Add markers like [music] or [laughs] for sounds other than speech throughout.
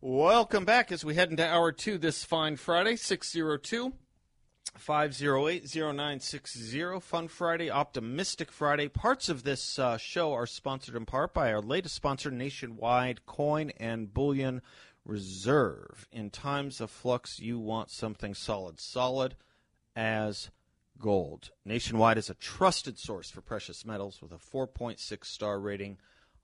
Welcome back as we head into hour two this fine Friday, 602 508 0960. Fun Friday, Optimistic Friday. Parts of this uh, show are sponsored in part by our latest sponsor, Nationwide Coin and Bullion Reserve. In times of flux, you want something solid. Solid as gold. Nationwide is a trusted source for precious metals with a 4.6 star rating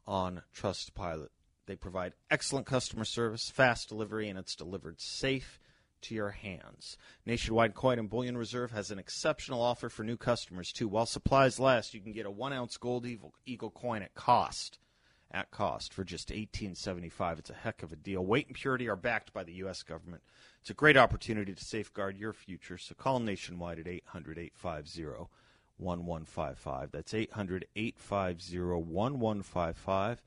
on Trustpilot. They provide excellent customer service, fast delivery, and it's delivered safe to your hands. Nationwide Coin and Bullion Reserve has an exceptional offer for new customers too. While supplies last, you can get a one ounce gold eagle, coin at cost. At cost for just eighteen seventy five. It's a heck of a deal. Weight and purity are backed by the U.S. government. It's a great opportunity to safeguard your future. So call Nationwide at 800 850 1155. That's 800 850 1155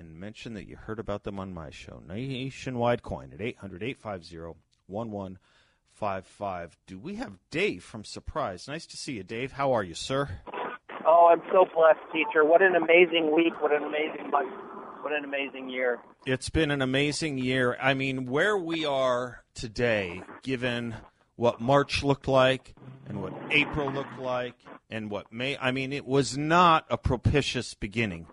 and mention that you heard about them on my show. Nationwide Coin at 800 850 1155. Do we have Dave from Surprise? Nice to see you, Dave. How are you, sir? Oh, I'm so blessed, teacher. What an amazing week. What an amazing month. What an amazing year. It's been an amazing year. I mean, where we are today, given what March looked like and what April looked like and what May, I mean, it was not a propitious beginning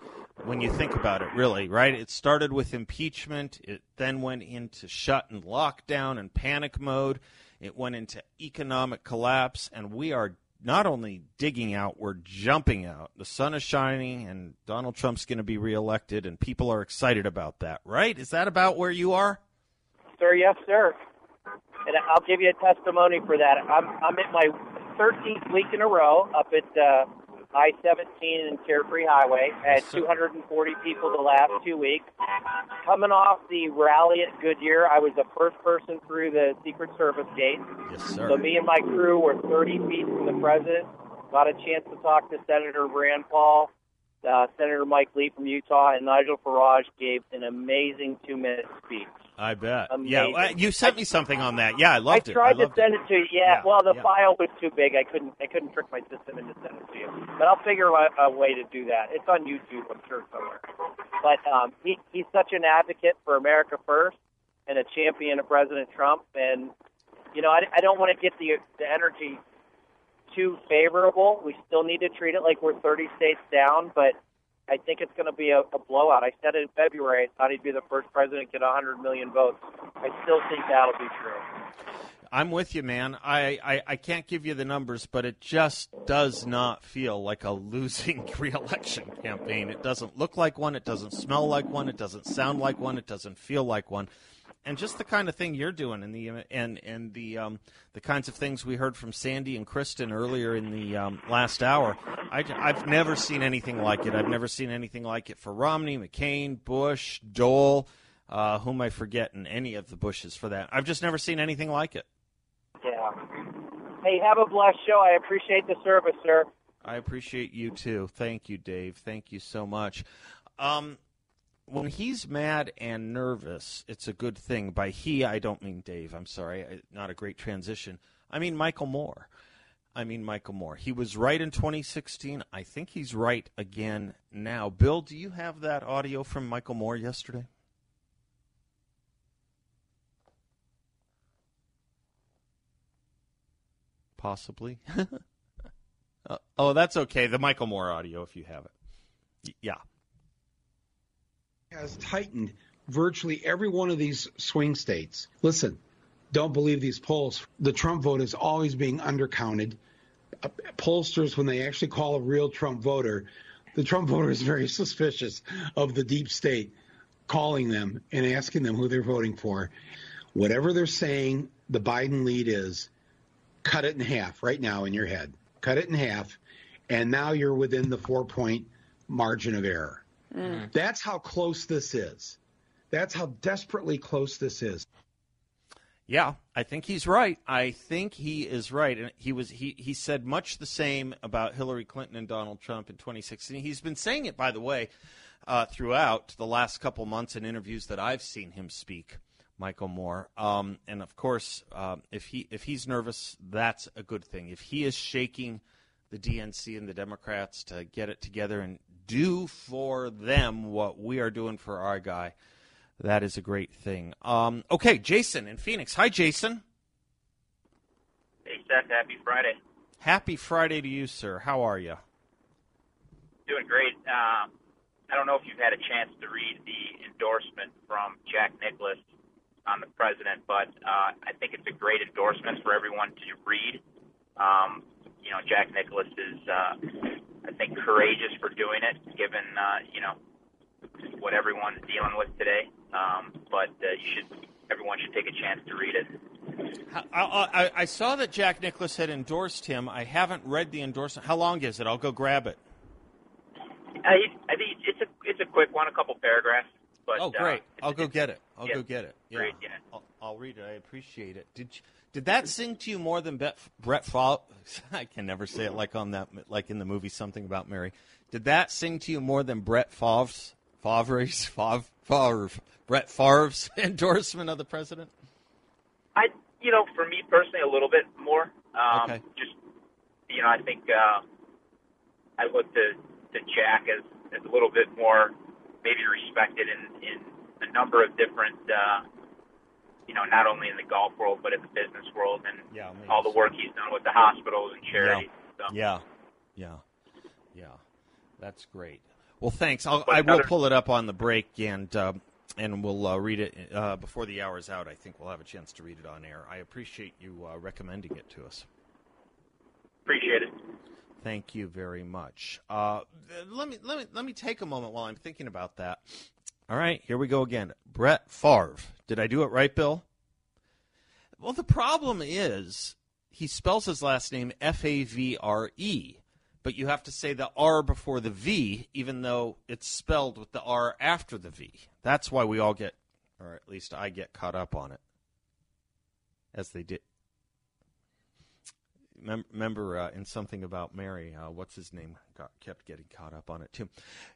when you think about it, really, right? It started with impeachment. It then went into shut and lockdown and panic mode. It went into economic collapse, and we are not only digging out, we're jumping out. The sun is shining, and Donald Trump's going to be reelected, and people are excited about that, right? Is that about where you are? Sir, yes, sir. And I'll give you a testimony for that. I'm I'm at my 13th week in a row up at uh, I-17 and Carefree Highway. I had [laughs] 240 people the last two weeks. Coming off the rally at Goodyear, I was the first person through the Secret Service gate. Yes, sir. So me and my crew were 30 feet from the president. Got a chance to talk to Senator Rand Paul, uh, Senator Mike Lee from Utah, and Nigel Farage gave an amazing two-minute speech. I bet. Amazing. Yeah, you sent me something on that. Yeah, I loved it. I tried I to send it. to you. Yeah, Yeah, well, the yeah. file was too big. I couldn't. I couldn't trick my system into sending it to you. But I'll figure out a way to do that. It's on YouTube, I'm sure somewhere. But um, he he's such an advocate for America first and a champion of President Trump. And you know, I, I don't want to get the the energy too favorable. We still need to treat it like we're 30 states down, but. I think it's going to be a, a blowout. I said it in February. I thought he'd be the first president to get 100 million votes. I still think that'll be true. I'm with you, man. I, I, I can't give you the numbers, but it just does not feel like a losing [laughs] reelection campaign. It doesn't look like one. It doesn't smell like one. It doesn't sound like one. It doesn't feel like one. And just the kind of thing you're doing, and the and and the um, the kinds of things we heard from Sandy and Kristen earlier in the um, last hour, I, I've never seen anything like it. I've never seen anything like it for Romney, McCain, Bush, Dole, uh, whom I forget, and any of the Bushes for that. I've just never seen anything like it. Yeah. Hey, have a blessed show. I appreciate the service, sir. I appreciate you too. Thank you, Dave. Thank you so much. Um, when he's mad and nervous, it's a good thing. By he, I don't mean Dave. I'm sorry. Not a great transition. I mean Michael Moore. I mean Michael Moore. He was right in 2016. I think he's right again now. Bill, do you have that audio from Michael Moore yesterday? Possibly. [laughs] uh, oh, that's okay. The Michael Moore audio, if you have it. Y- yeah. Has tightened virtually every one of these swing states. Listen, don't believe these polls. The Trump vote is always being undercounted. Uh, Pollsters, when they actually call a real Trump voter, the Trump [laughs] voter is very suspicious of the deep state calling them and asking them who they're voting for. Whatever they're saying the Biden lead is, cut it in half right now in your head. Cut it in half, and now you're within the four point margin of error. That's how close this is. That's how desperately close this is. Yeah, I think he's right. I think he is right, and he was he he said much the same about Hillary Clinton and Donald Trump in 2016. He's been saying it, by the way, uh, throughout the last couple months in interviews that I've seen him speak. Michael Moore, um, and of course, uh, if he if he's nervous, that's a good thing. If he is shaking the DNC and the Democrats to get it together and do for them what we are doing for our guy that is a great thing. Um, okay, Jason in Phoenix. Hi, Jason. Hey, Seth. Happy Friday. Happy Friday to you, sir. How are you? Doing great. Um, I don't know if you've had a chance to read the endorsement from Jack Nicklaus on the president, but uh, I think it's a great endorsement for everyone to read. Um, you know, Jack Nicklaus is, uh, I think, courageous for doing it, given uh, you know what everyone's dealing with today. Um, but uh, you should, everyone should take a chance to read it. I, I, I saw that Jack Nicklaus had endorsed him. I haven't read the endorsement. How long is it? I'll go grab it. I, I think it's a it's a quick one, a couple paragraphs. But, oh, great! Uh, I'll go get it. I'll yeah, go get it. Yeah. Great, yeah. I'll, I'll, read it. I appreciate it. Did you, did that sing to you more than Bet, Brett Favre? [laughs] I can never say it like on that like in the movie Something About Mary. Did that sing to you more than Brett Favre's Favre's Favre, Favre Brett Favre's [laughs] endorsement of the president? I, you know, for me personally, a little bit more. Um, Okay. Just, you know, I think uh, I look to to Jack as as a little bit more maybe respected in in a number of different. Uh, you know, not only in the golf world but in the business world, and Yeah, all the work he's done with the hospitals and charities. and stuff. Yeah, yeah, yeah. That's great. Well, thanks. I'll, I will pull it up on the break and uh, and we'll uh, read it uh, before the hour is out. I think we'll have a chance to read it on air. I appreciate you uh, recommending it to us. Appreciate it. Thank you very much. Uh, let me let me let me take a moment while I'm thinking about that. All right, here we go again. Brett Favre. Did I do it right, Bill? Well, the problem is he spells his last name F A V R E, but you have to say the R before the V, even though it's spelled with the R after the V. That's why we all get, or at least I get caught up on it, as they did. Mem- Remember uh, in something about Mary, uh, what's his name? Got kept getting caught up on it too.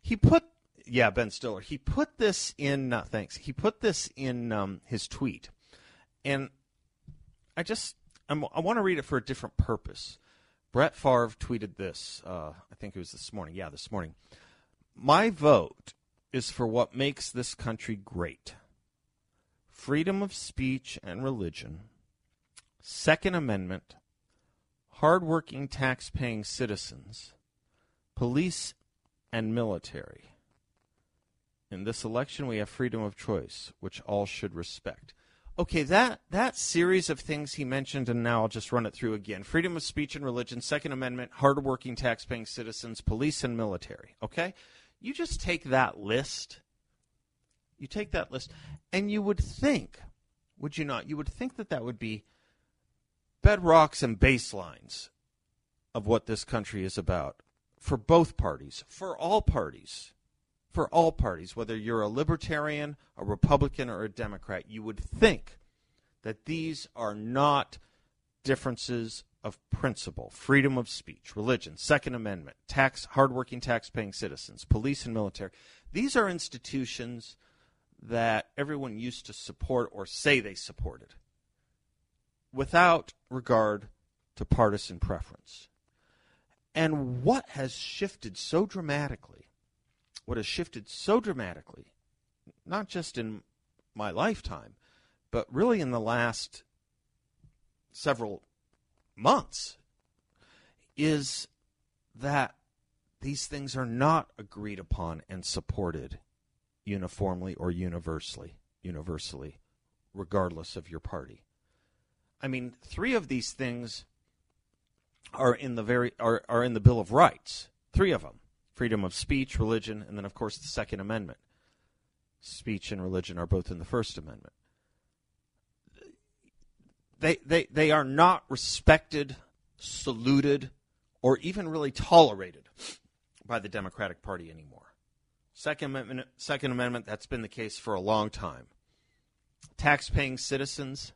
He put, yeah, Ben Stiller. He put this in. Uh, thanks. He put this in um, his tweet, and I just I'm, I want to read it for a different purpose. Brett Favre tweeted this. Uh, I think it was this morning. Yeah, this morning. My vote is for what makes this country great: freedom of speech and religion, Second Amendment hardworking tax-paying citizens, police, and military. In this election, we have freedom of choice, which all should respect. Okay, that, that series of things he mentioned, and now I'll just run it through again. Freedom of speech and religion, Second Amendment, hardworking tax-paying citizens, police, and military. Okay? You just take that list, you take that list, and you would think, would you not? You would think that that would be bedrocks and baselines of what this country is about for both parties, for all parties, for all parties, whether you're a libertarian, a Republican, or a Democrat, you would think that these are not differences of principle freedom of speech, religion, Second Amendment, tax, hardworking tax-paying citizens, police and military. These are institutions that everyone used to support or say they supported without regard to partisan preference. And what has shifted so dramatically, what has shifted so dramatically, not just in my lifetime, but really in the last several months, is that these things are not agreed upon and supported uniformly or universally, universally, regardless of your party. I mean, three of these things are in the very are, are in the Bill of Rights. Three of them: freedom of speech, religion, and then, of course, the Second Amendment. Speech and religion are both in the First Amendment. They they they are not respected, saluted, or even really tolerated by the Democratic Party anymore. Second Amendment, Second Amendment, that's been the case for a long time. Tax-paying citizens,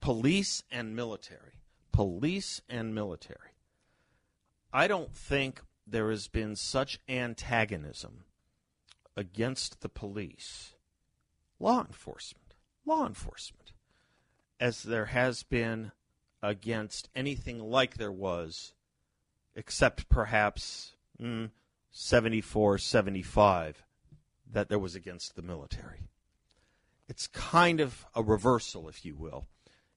police and military, police and military. I don't think there has been such antagonism against the police, law enforcement, law enforcement, as there has been against anything like there was, except perhaps mm, 74, 75, that there was against the military. It's kind of a reversal, if you will,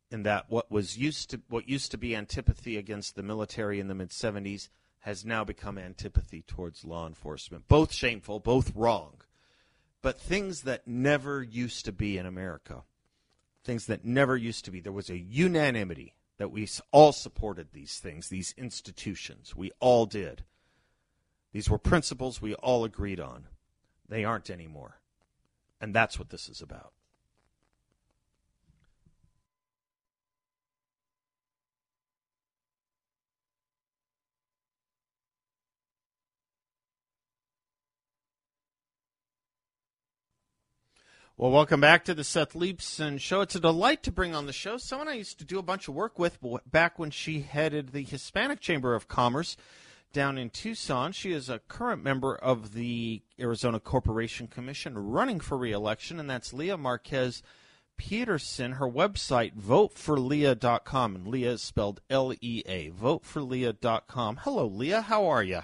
in that what was used to what used to be antipathy against the military in the mid 70s has now become antipathy towards law enforcement. Both shameful, both wrong, but things that never used to be in America. Things that never used to be. There was a unanimity that we all supported these things, these institutions. We all did. These were principles we all agreed on. They aren't anymore. And that's what this is about. Well, welcome back to the Seth Leibsohn Show. It's a delight to bring on the show someone I used to do a bunch of work with back when she headed the Hispanic Chamber of Commerce down in Tucson. She is a current member of the Arizona Corporation Commission running for reelection, and that's Lea Márquez Peterson. Her website, voteforlea.com, and Lea is spelled L E A, voteforlea.com. Hello, Lea. How are you?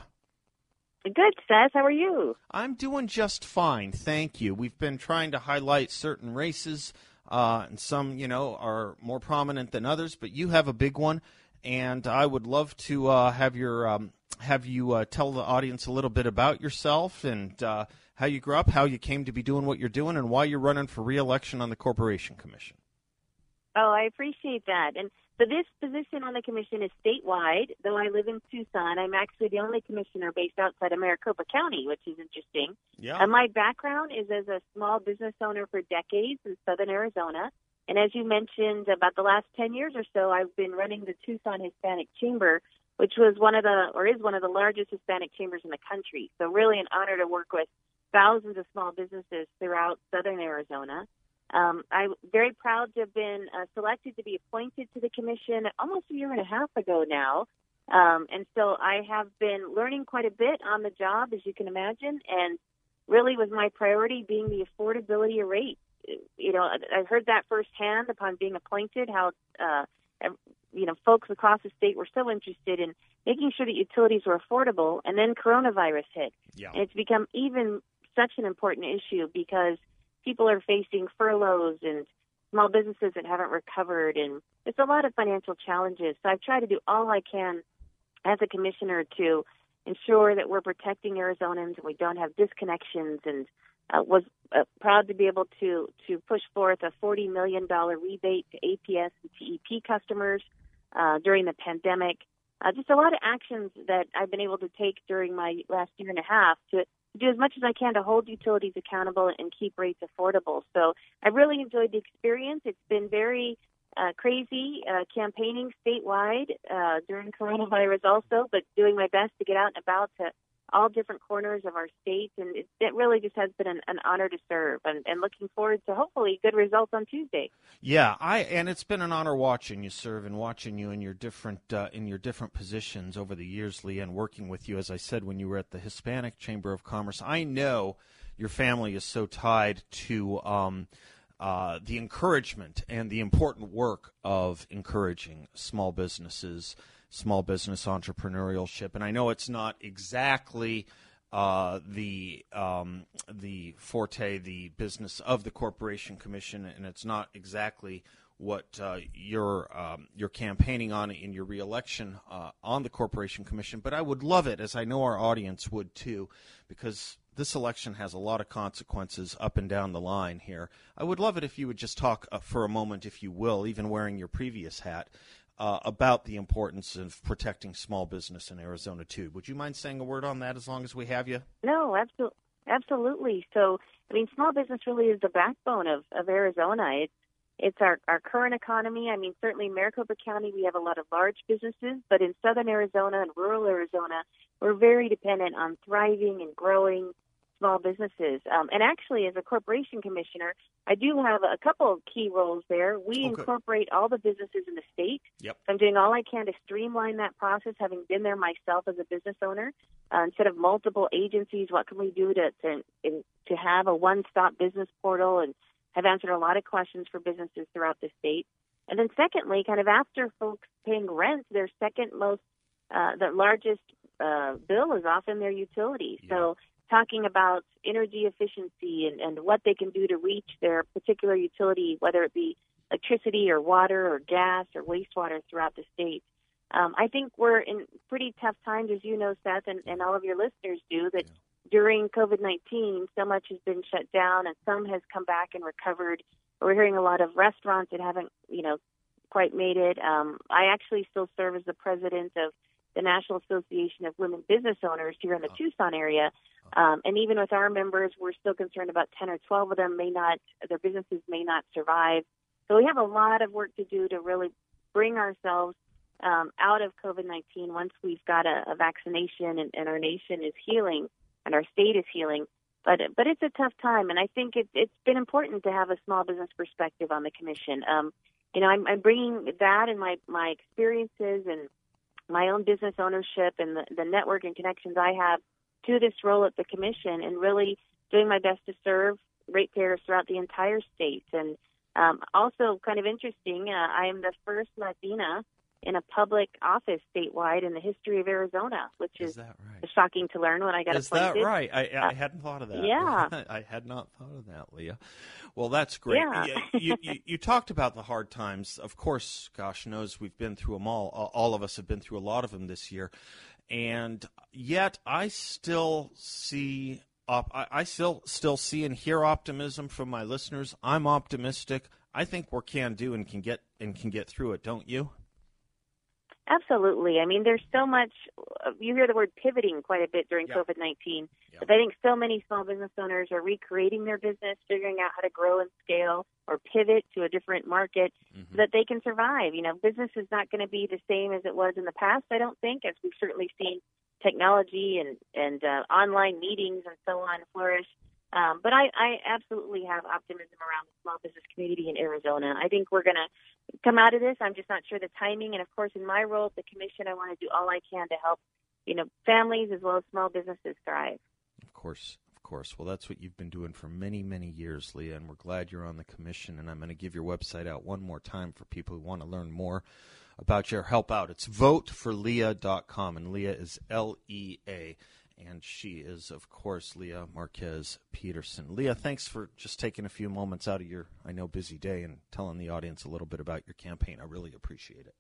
Good, Seth. How are you? I'm doing just fine, thank you. We've been trying to highlight certain races, uh, and some, you know, are more prominent than others. But you have a big one, and I would love to uh, have your um, have you uh, tell the audience a little bit about yourself and uh, how you grew up, how you came to be doing what you're doing, and why you're running for reelection on the Corporation Commission. Oh, I appreciate that. And so this position on the commission is statewide. Though I live in Tucson, I'm actually the only commissioner based outside of Maricopa County, which is interesting. Yeah. And my background is as a small business owner for decades in southern Arizona. And as you mentioned, about the last 10 years or so, I've been running the Tucson Hispanic Chamber, which was one of the, or is one of the largest Hispanic chambers in the country. So really an honor to work with thousands of small businesses throughout southern Arizona. Um, I'm very proud to have been uh, selected to be appointed to the commission almost a year and a half ago now. Um, and so I have been learning quite a bit on the job, as you can imagine, and really was my priority being the affordability of rate. You know, I heard that firsthand upon being appointed, how, uh, you know, folks across the state were so interested in making sure that utilities were affordable, and then coronavirus hit. Yeah. And it's become even such an important issue because people are facing furloughs and small businesses that haven't recovered and it's a lot of financial challenges. So I've tried to do all I can as a commissioner to ensure that we're protecting Arizonans and we don't have disconnections and uh, was uh, proud to be able to to push forth a $40 million rebate to APS and TEP customers uh, during the pandemic. Uh, just a lot of actions that I've been able to take during my last year and a half to do as much as I can to hold utilities accountable and keep rates affordable. So I really enjoyed the experience. It's been very uh, crazy uh, campaigning statewide uh, during coronavirus also, but doing my best to get out and about to all different corners of our state. And it, it really just has been an, an honor to serve and, and, looking forward to hopefully good results on Tuesday. Yeah, I and it's been an honor watching you serve and watching you in your different uh, in your different positions over the years, Lee, and working with you. As I said, when you were at the Hispanic Chamber of Commerce, I know your family is so tied to. Um, uh, the encouragement and the important work of encouraging small businesses small business entrepreneurship. And I know it's not exactly uh, the um, the forte, the business of the Corporation Commission, and it's not exactly what uh, you're um, you're campaigning on in your reelection uh, on the Corporation Commission. But I would love it, as I know our audience would too, because this election has a lot of consequences up and down the line here. I would love it if you would just talk uh, for a moment, if you will, even wearing your previous hat, uh, about the importance of protecting small business in Arizona too. Would you mind saying a word on that as long as we have you? No, absolutely. Absolutely. So, I mean, small business really is the backbone of, of Arizona. It's it's our, our current economy. I mean, certainly in Maricopa County, we have a lot of large businesses, but in southern Arizona and rural Arizona, we're very dependent on thriving and growing small businesses. Um, and actually, as a corporation commissioner, I do have a couple of key roles there. We Okay. incorporate all the businesses in the state. Yep. So I'm doing all I can to streamline that process, having been there myself as a business owner. Uh, instead of multiple agencies, what can we do to to, in, to have a one-stop business portal? And have answered a lot of questions for businesses throughout the state. And then secondly, kind of after folks paying rent, their second most, uh, the largest uh, bill is often their utilities. So talking about energy efficiency and, and what they can do to reach their particular utility, whether it be electricity or water or gas or wastewater throughout the state. Um, I think we're in pretty tough times, as you know, Seth, and, and all of your listeners do, that during COVID 19, so much has been shut down and some has come back and recovered. We're hearing a lot of restaurants that haven't, you know, quite made it. Um, I actually still serve as the president of the National Association of Women Business Owners here in the Tucson area. Um, and even with our members, we're still concerned about 10 or 12 of them may not, their businesses may not survive. So we have a lot of work to do to really bring ourselves um, out of COVID 19 once we've got a, a vaccination and, and our nation is healing and our state is healing. But but it's a tough time, and I think it, it's been important to have a small business perspective on the commission. Um, you know, I'm, I'm bringing that and my my experiences and my own business ownership and the, the network and connections I have to this role at the commission, and really doing my best to serve ratepayers throughout the entire state. And um, also, kind of interesting, uh, I am the first Latina in a public office statewide in the history of Arizona, which is, Is that right? shocking to learn when I got Is appointed. Is that right? I, I Uh, hadn't thought of that. yeah. [laughs] I had not thought of that, Lea. Well, that's great. Yeah. You, you, you, talked about the hard times. Of course, gosh knows we've been through them all. All- of us have been through a lot of them this year. And yet, I still see. Op- I I still still see and hear optimism from my listeners. I'm optimistic. I think we can do and can get and can get through it. Don't you? Absolutely. I mean, there's so much. uh, You hear the word pivoting quite a bit during Yeah. COVID 19. Yeah. But I think so many small business owners are recreating their business, figuring out how to grow and scale or pivot to a different market Mm-hmm. so that they can survive. You know, business is not going to be the same as it was in the past, I don't think, as we've certainly seen technology and, and uh, online meetings and so on flourish. Um, but I, I absolutely have optimism around the small business community in Arizona. I think we're going to come out of this. I'm just not sure the timing. And of course, in my role at the commission, I want to do all I can to help, you know, families as well as small businesses thrive. Of course, of course. Well, that's what you've been doing for many, many years, Lea, and we're glad you're on the commission. And I'm going to give your website out one more time for people who want to learn more about your help out. It's voteforlea.com, and Lea is L E A. And she is, of course, Lea Márquez Peterson. Lea, thanks for just taking a few moments out of your, I know, busy day and telling the audience a little bit about your campaign. I really appreciate it.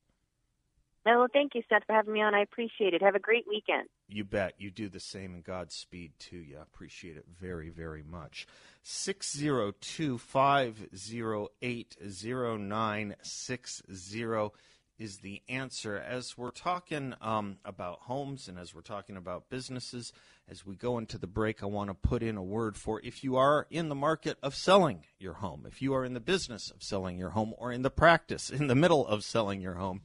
Well, thank you, Seth, for having me on. I appreciate it. Have a great weekend. You bet. You do the same, and Godspeed to you. I appreciate it very, very much. 602 508 0960 is the answer. As we're talking um, about homes and as we're talking about businesses, as we go into the break, I want to put in a word for if you are in the market of selling your home, if you are in the business of selling your home, or in the practice, in the middle of selling your home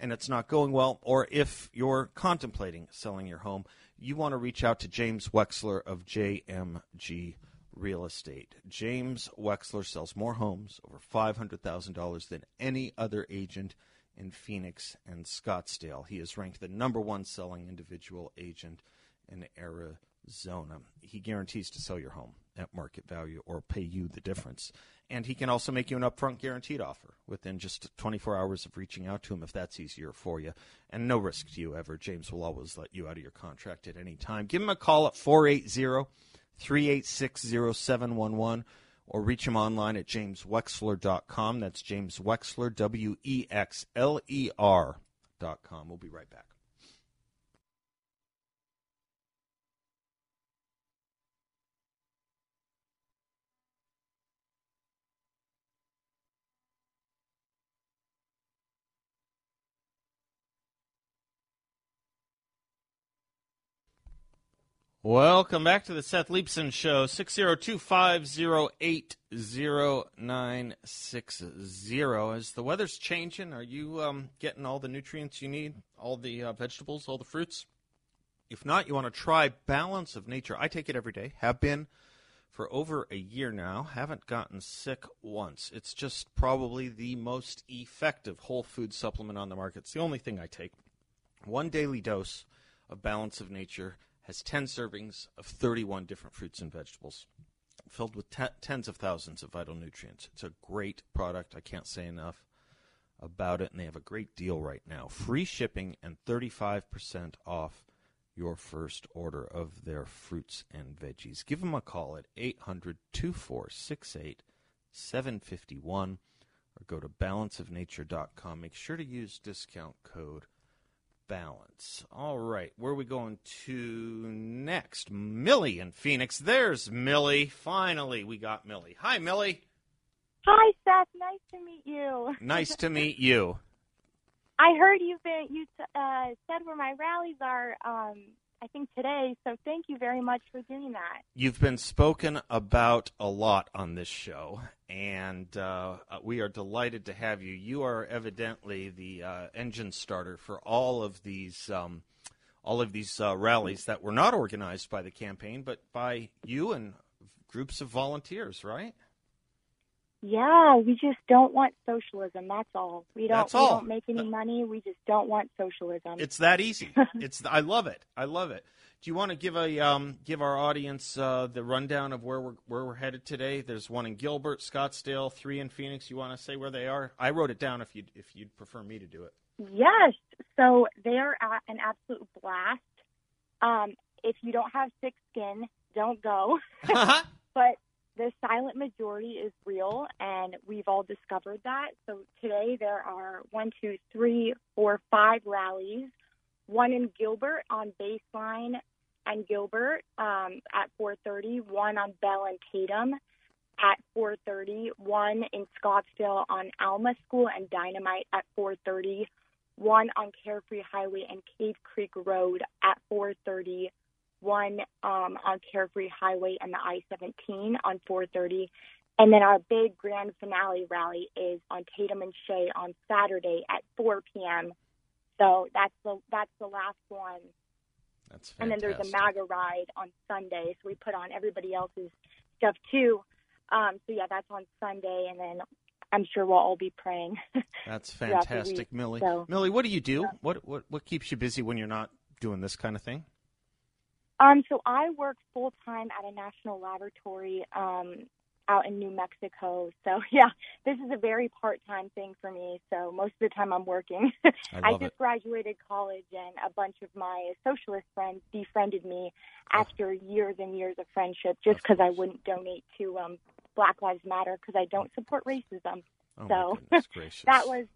and it's not going well, or if you're contemplating selling your home, you want to reach out to James Wexler of JMG Real Estate. James Wexler sells more homes, over $500,000 than any other agent in Phoenix and Scottsdale. He is ranked the number one selling individual agent in Arizona. He guarantees to sell your home at market value or pay you the difference. And he can also make you an upfront guaranteed offer within just 24 hours of reaching out to him if that's easier for you. And no risk to you ever. James will always let you out of your contract at any time. Give him a call at 480 386 0711 or reach him online at jameswexler.com. That's James Wexler, W E X L E R.com. We'll be right back. Welcome back to the Seth Leibsohn Show, 602-508-0960. As the weather's changing, are you um, getting all the nutrients you need, all the uh, vegetables, all the fruits? If not, you want to try Balance of Nature. I take it every day. Have been for over a year now. Haven't gotten sick once. It's just probably the most effective whole food supplement on the market. It's the only thing I take. One daily dose of Balance of Nature has 10 servings of 31 different fruits and vegetables filled with t- tens of thousands of vital nutrients. It's a great product. I can't say enough about it, and they have a great deal right now. Free shipping and 35% off your first order of their fruits and veggies. Give them a call at 800 2468 751 or go to balanceofnature.com. Make sure to use discount code balance. All right, where are we going to next? Millie in Phoenix. There's Millie. Finally, we got Millie. Hi, Millie. Hi, Seth. Nice to meet you. [laughs] Nice to meet you. I heard you've been you uh, said where my rallies are. Um, I think today. So thank you very much for doing that. You've been spoken about a lot on this show, and uh, we are delighted to have you. You are evidently the uh, engine starter for all of these. Um, all of these uh, rallies that were not organized by the campaign, but by you and groups of volunteers, right? Yeah, we just don't want socialism. That's all. We don't. That's we don't make any money. We just don't want socialism. It's that easy. [laughs] it's I love it. I love it. Do you want to give a um, give our audience uh, the rundown of where we're where we're headed today? There's one in Gilbert, Scottsdale, three in Phoenix. You want to say where they are? I wrote it down if you if you'd prefer me to do it. Yes. So they are at an absolute blast. Um, if you don't have thick skin, don't go. [laughs] [laughs] but the silent majority is real, and we've all discovered that. So today there are one, two, three, four, five rallies. One in Gilbert on Baseline and Gilbert um, at 4:30. One on Bell and Tatum at 4:30. One in Scottsdale on Alma School and Dynamite at 4:30. One on Carefree Highway and Cave Creek Road at 4:30 one um, on Carefree Highway and the I-17 on 4:30, and then our big grand finale rally is on Tatum and Shea on Saturday at 4 p.m. So that's the that's the last one. That's and then there's a MAGA ride on Sunday, so we put on everybody else's stuff too. Um, so yeah, that's on Sunday, and then I'm sure we'll all be praying. [laughs] That's fantastic, week. Millie. So- Millie, what do you do? What what what keeps you busy when you're not doing this kind of thing? Um, so I work full time at a national laboratory um, out in New Mexico. So [laughs] yeah, this is a very part time thing for me. So most of the time I'm working. [laughs] I love just it. graduated college, and a bunch of my socialist friends befriended me after years and years of friendship, just because I wouldn't donate to um, Black Lives Matter because I don't support racism. Oh, so [laughs] that was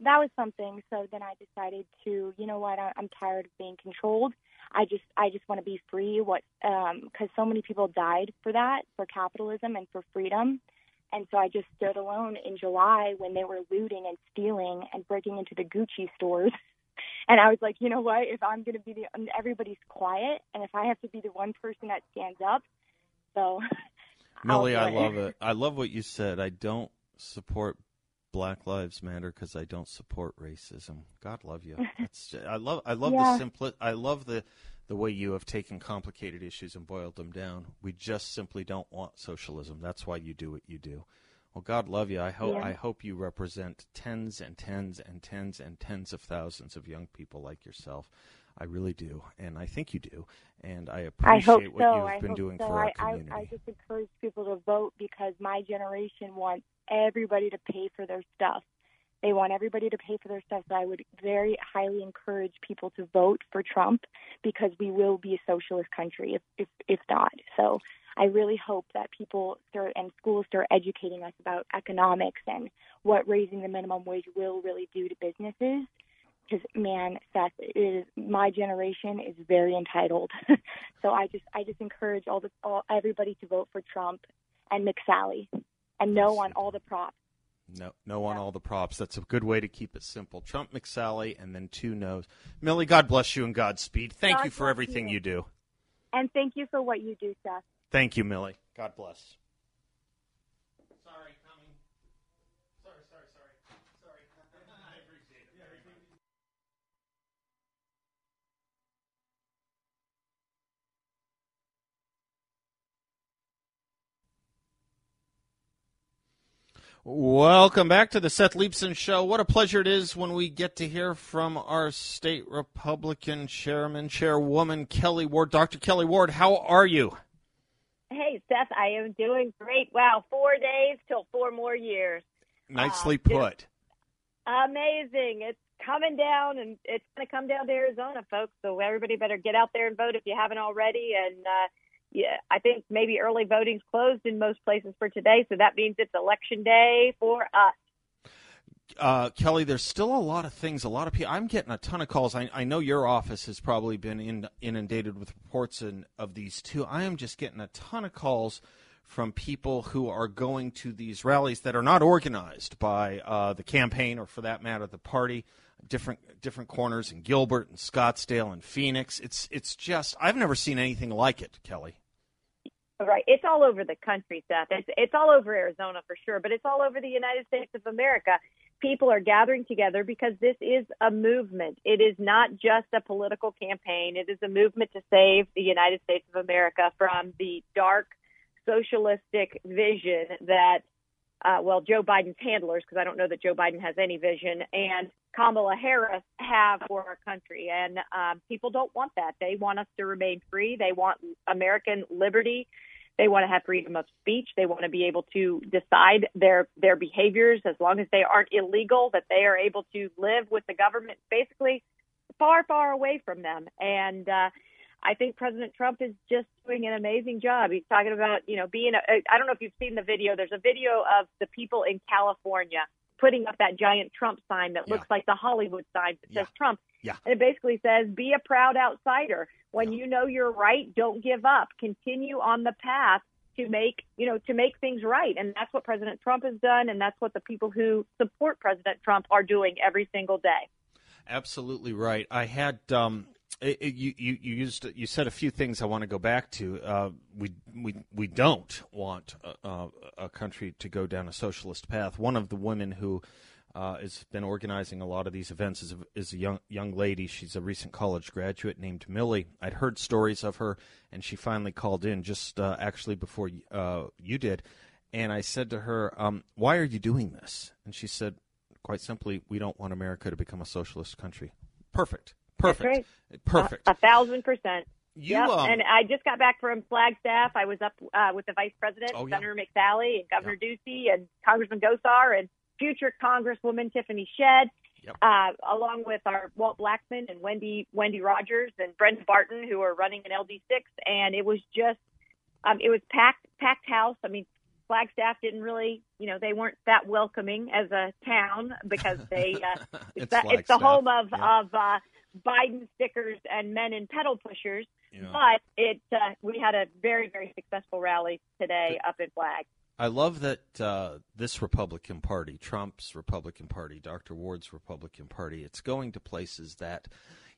that was something. So then I decided to, you know what, I, I'm tired of being controlled. I just I just want to be free. What um, because so many people died for that, for capitalism and for freedom. And so I just stood alone in July when they were looting and stealing and breaking into the Gucci stores. [laughs] And I was like, you know what? If I'm going to be the um, everybody's quiet, and if I have to be the one person that stands up, so [laughs] Millie, I'll I love [laughs] it. I love what you said. I don't support Black Lives Matter because I don't support racism. God love you. [laughs] That's I love I love Yeah. the simpli- I love the the way you have taken complicated issues and boiled them down. We just simply don't want socialism. That's why you do what you do. Well, God love you. I hope Yeah. I hope you represent tens and tens and tens and tens of thousands of young people like yourself. I really do, and I think you do, and I I appreciate hope what so. you've I been doing so. for our I, community. I, I just encourage people to vote because my generation wants everybody to pay for their stuff. They want everybody to pay for their stuff. So I would very highly encourage people to vote for Trump because we will be a socialist country if if, if not. So I really hope that people start and schools start educating us about economics and what raising the minimum wage will really do to businesses because man, Seth, is my generation is very entitled. [laughs] so I just I just encourage all the all, everybody to vote for Trump and McSally and no on all the props. No, no on all the props. That's a good way to keep it simple. Trump, McSally, and then two no's. Millie, God bless you and Godspeed. Thank God you for everything you. you do. And thank you for what you do, Seth. Thank you, Millie. God bless. Welcome back to the Seth Leibsohn Show. What a pleasure it is when we get to hear from our state Republican chairman, chairwoman, Kelli Ward. Dr. Kelli Ward, how are you? Hey, Seth, I am doing great. Wow, four days till four more years. Nicely uh, put. Amazing. It's coming down, and it's going to come down to Arizona, folks. So everybody better get out there and vote if you haven't already. And uh, yeah, I think maybe early voting's closed in most places for today, so that means it's election day for us. Uh, Kelli, there's still a lot of things. A lot of people. I'm getting a ton of calls. I, I know your office has probably been in, inundated with reports in, of these too. I am just getting a ton of calls from people who are going to these rallies that are not organized by uh, the campaign or, for that matter, the party. Different different corners in Gilbert and Scottsdale and Phoenix. It's it's just I've never seen anything like it, Kelli. Right. It's all over the country, Seth. It's it's all over Arizona for sure, but it's all over the United States of America. People are gathering together because this is a movement. It is not just a political campaign. It is a movement to save the United States of America from the dark socialistic vision that uh, well, Joe Biden's handlers, because I don't know that Joe Biden has any vision, and Kamala Harris have for our country. And um, people don't want that. They want us to remain free. They want American liberty. They want to have freedom of speech. They want to be able to decide their their behaviors as long as they aren't illegal. That they are able to live with the government basically far, far away from them. And uh, I think President Trump is just doing an amazing job. He's talking about you know being. A, I don't know if you've seen the video. There's a video of the people in California putting up that giant Trump sign that looks like the Hollywood sign that yeah. says Trump. Yeah. And it basically says, be a proud outsider. When you know you're right, don't give up. Continue on the path to make, you know, to make things right. And that's what President Trump has done. And that's what the people who support President Trump are doing every single day. Absolutely right. I had, um, it, it, you, you, you used you said a few things I want to go back to. Uh, we we we don't want a, a, country to go down a socialist path. One of the women who uh, has been organizing a lot of these events is a, is a young young lady. She's a recent college graduate named Millie. I'd heard stories of her, and she finally called in just uh, actually before uh, you did. And I said to her, um, "Why are you doing this?" And she said, quite simply, "We don't want America to become a socialist country." Perfect. Perfect. Perfect. A, a, thousand percent. You, yep. um, and I just got back from Flagstaff. I was up uh, with the Vice President, oh, yeah. Senator McSally, and Governor yeah. Ducey, and Congressman Gosar, and future Congresswoman Tiffany Shedd, yep. uh, along with our Walt Blackman and Wendy Wendy Rogers and Brent Barton, who are running an LD6. And it was just, um, it was packed packed house. I mean, Flagstaff didn't really, you know, they weren't that welcoming as a town because they, uh, [laughs] it's, the, it's the home of yeah. of uh, Biden stickers and men in pedal pushers. Yeah. But it uh, we had a very very successful rally today up in Flag. I love that uh, this Republican Party, Trump's Republican Party, Dr. Ward's Republican Party, it's going to places that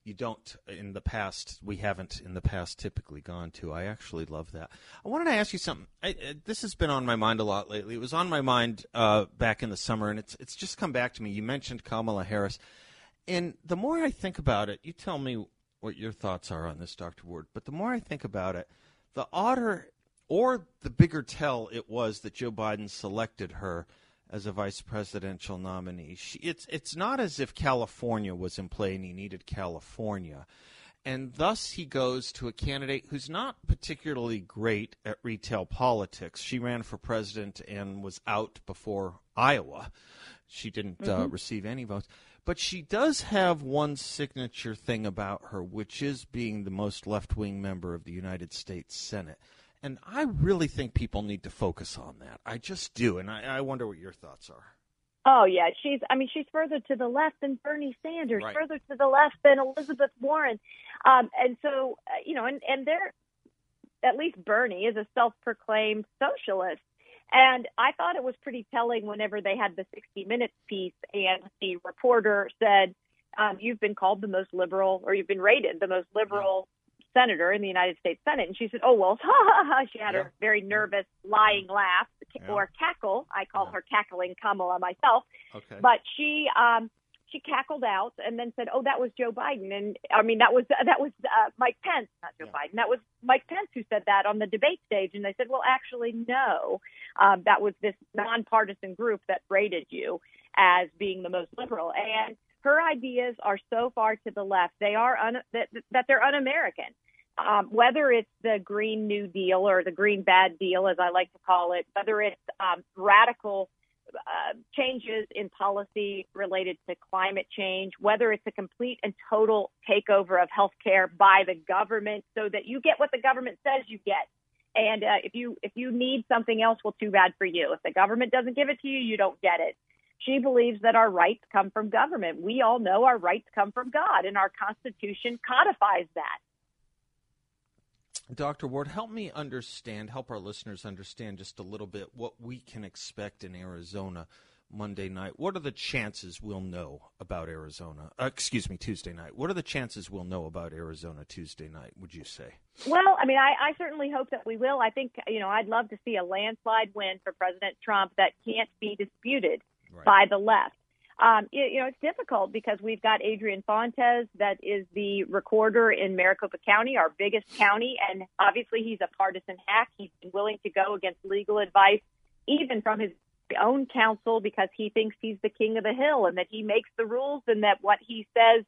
you don't in the past we haven't in the past typically gone to. I actually love that. I wanted to ask you something. I, uh, this has been on my mind a lot lately. It was on my mind uh, back in the summer, and it's it's just come back to me. You mentioned Kamala Harris. And the more I think about it, you tell me what your thoughts are on this, Dr. Ward, but the more I think about it, the odder or the bigger tell it was that Joe Biden selected her as a vice presidential nominee. She, it's it's not as if California was in play and he needed California. And thus he goes to a candidate who's not particularly great at retail politics. She ran for president and was out before Iowa. She didn't uh, Mm-hmm. uh, receive any votes. But she does have one signature thing about her, which is being the most left wing member of the United States Senate. And I really think people need to focus on that. I just do. And I, I wonder what your thoughts are. Oh yeah, she's. I mean, she's further to the left than Bernie Sanders, Right. further to the left than Elizabeth Warren, um, and so uh, you know, and and they're at least Bernie is a self-proclaimed socialist, and I thought it was pretty telling whenever they had the 60 Minutes piece, and the reporter said, um, "You've been called the most liberal, or you've been rated the most liberal." Senator in the United States Senate, and she said, "Oh well," ha ha ha. She had Yeah. her very nervous, lying laugh Yeah. or cackle. I call Yeah. her cackling Kamala myself Okay. but she um she cackled out and then said, "Oh, that was Joe Biden," and I mean that was that was uh, Mike Pence, not Joe yeah. Biden. That was Mike Pence who said that on the debate stage, and they said, "Well, actually, no, um, that was this nonpartisan group that rated you as being the most liberal." And her ideas are so far to the left; they are un- that that they're un-American. Um, whether it's the Green New Deal or the Green Bad Deal, as I like to call it, whether it's um, radical uh, changes in policy related to climate change, whether it's a complete and total takeover of healthcare by the government so that you get what the government says you get. And uh, if you if you need something else, well, too bad for you. If the government doesn't give it to you, you don't get it. She believes that our rights come from government. We all know our rights come from God, and our Constitution codifies that. Dr. Ward, help me understand, help our listeners understand just a little bit what we can expect in Arizona Monday night. What are the chances we'll know about Arizona? Uh, excuse me, Tuesday night. What are the chances we'll know about Arizona Tuesday night, would you say? Well, I mean, I, I certainly hope that we will. I think, you know, I'd love to see a landslide win for President Trump that can't be disputed right. by the left. Um, you, know, it's difficult because we've got Adrian Fontes, that is the recorder in Maricopa County, our biggest county, and obviously he's a partisan hack. He's been willing to go against legal advice, even from his own counsel, because he thinks he's the king of the hill and that he makes the rules and that what he says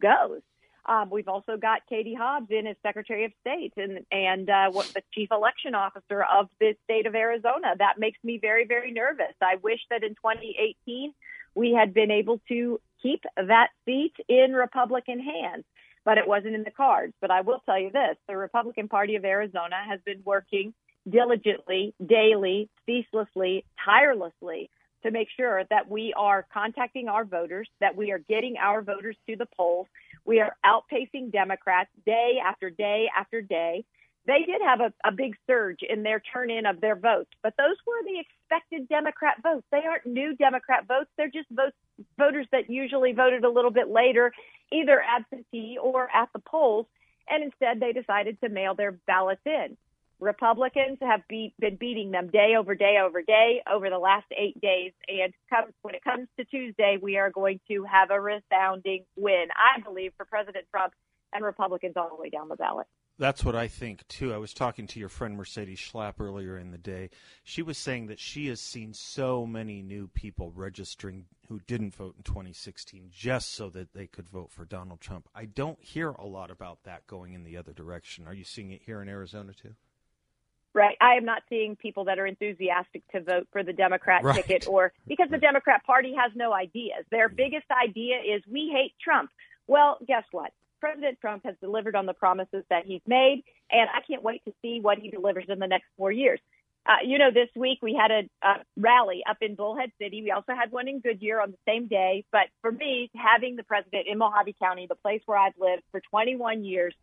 goes. Um, we've also got Katie Hobbs in as Secretary of State and and uh, what the Chief Election Officer of the state of Arizona. That makes me very very nervous. I wish that in 2018 we had been able to keep that seat in Republican hands, but it wasn't in the cards. But I will tell you this the Republican Party of Arizona has been working diligently, daily, ceaselessly, tirelessly to make sure that we are contacting our voters, that we are getting our voters to the polls. We are outpacing Democrats day after day after day they did have a, a big surge in their turn in of their votes, but those were the expected Democrat votes. They aren't new Democrat votes. They're just votes, voters that usually voted a little bit later, either absentee or at the polls. And instead, they decided to mail their ballots in. Republicans have been beating them day over day over day over the last eight days. And come, when it comes to Tuesday, we are going to have a resounding win, I believe, for President Trump and Republicans all the way down the ballot. That's what I think too. I was talking to your friend Mercedes Schlapp earlier in the day. She was saying that she has seen so many new people registering who didn't vote in 2016 just so that they could vote for Donald Trump. I don't hear a lot about that going in the other direction. Are you seeing it here in Arizona too? Right. I am not seeing people that are enthusiastic to vote for the Democrat right. ticket or [laughs] because the Democrat Party has no ideas. Their biggest idea is we hate Trump. Well, guess what? President Trump has delivered on the promises that he's made, and I can't wait to see what he delivers in the next four years. Uh, you know, this week we had a, a rally up in Bullhead City. We also had one in Goodyear on the same day. But for me, having the president in Mohave County, the place where I've lived for 21 years,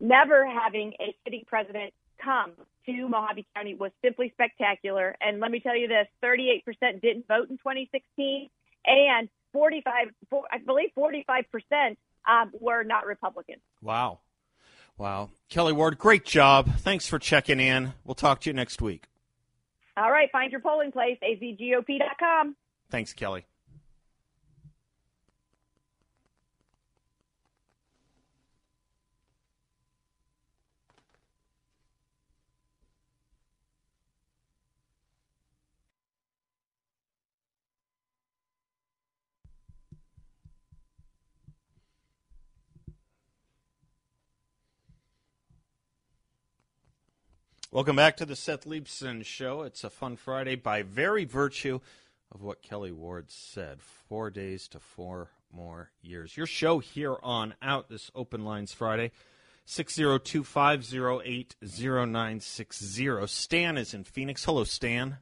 never having a sitting president come to Mohave County was simply spectacular. And let me tell you this 38% didn't vote in 2016, and 45, I believe 45% um, were not Republicans. Wow. Wow. Kelli Ward, great job. Thanks for checking in. We'll talk to you next week. All right. Find your polling place, azgop.com. Thanks, Kelli. Welcome back to the Seth Leibsohn Show. It's a fun Friday by very virtue of what Kelli Ward said. Four days to four more years. Your show here on out this Open Lines Friday. 602-508-0960. Stan is in Phoenix. Hello, Stan.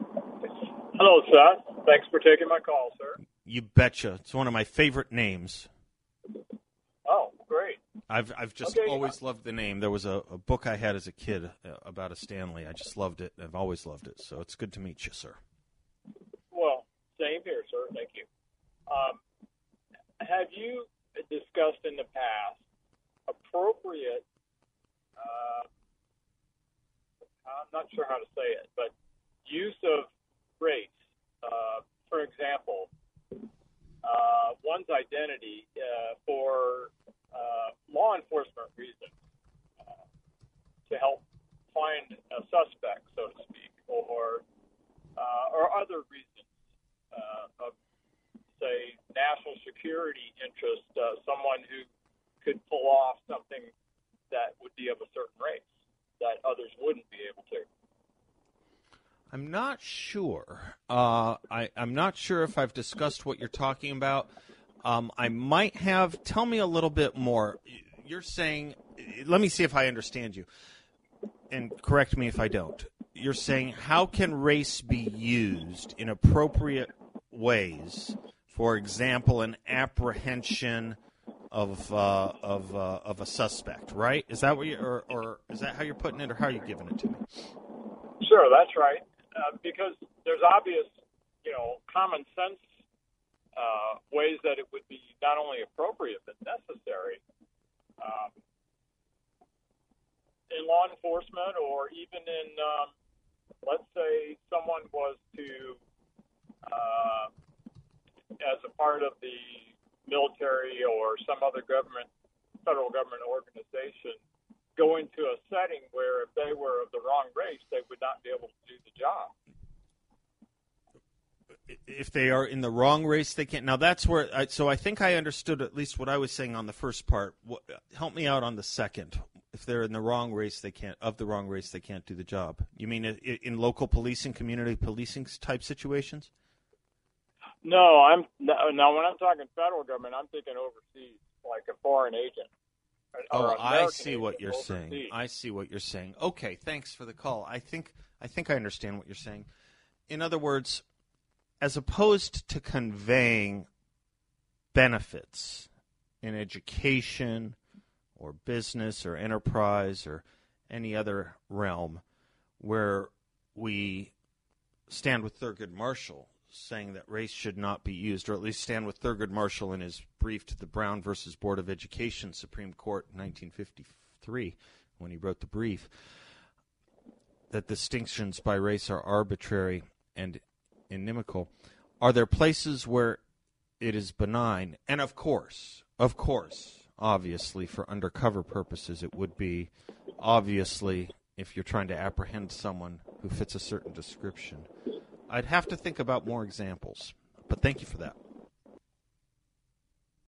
Hello, Seth. Thanks for taking my call, sir. You betcha. It's one of my favorite names. I've I've just okay, always loved the name. There was a, a, book I had as a kid uh, about a Stanley. I just loved it. I've always loved it. So it's good to meet you, sir. Well, same here, sir. Thank you. Um, have you discussed in the past appropriate? Uh, I'm not sure how to say it, but use of race. Uh, for example, uh, one's identity uh, for uh, law enforcement reasons uh, to help find a suspect, so to speak, or uh, or other reasons uh, of, say, national security interest, uh, someone who could pull off something that would be of a certain race that others wouldn't be able to. I'm not sure. Uh, I, I'm not sure if I've discussed what you're talking about. Um, I might have. Tell me a little bit more. You're saying, let me see if I understand you, and correct me if I don't. You're saying, how can race be used in appropriate ways? For example, an apprehension of uh, of uh, of a suspect, right? Is that what you, or, or is that how you're putting it, or how are you giving it to me? Sure, that's right. Uh, because there's obvious, you know, common sense uh, ways that it would be not only appropriate but necessary um, in law enforcement, or even in, um, let's say, someone was to, uh, as a part of the military or some other government, federal government organization, go into a setting where if they were of the wrong race, they would not be able to do the job. If they are in the wrong race, they can't. Now that's where. I, so I think I understood at least what I was saying on the first part. What, help me out on the second. If they're in the wrong race, they can't. Of the wrong race, they can't do the job. You mean in local policing, community policing type situations? No, I'm now when I'm talking federal government, I'm thinking overseas, like a foreign agent. Oh, I see what you're saying. I see what you're saying. Okay, thanks for the call. I think I think I understand what you're saying. In other words, as opposed to conveying benefits in education or business or enterprise or any other realm where we stand with Thurgood Marshall saying that race should not be used, or at least stand with Thurgood Marshall in his brief to the Brown versus Board of Education Supreme Court in 1953 when he wrote the brief, that distinctions by race are arbitrary and inimical. Are there places where it is benign? And of course, of course, obviously, for undercover purposes, it would be obviously if you're trying to apprehend someone who fits a certain description. I'd have to think about more examples, but thank you for that.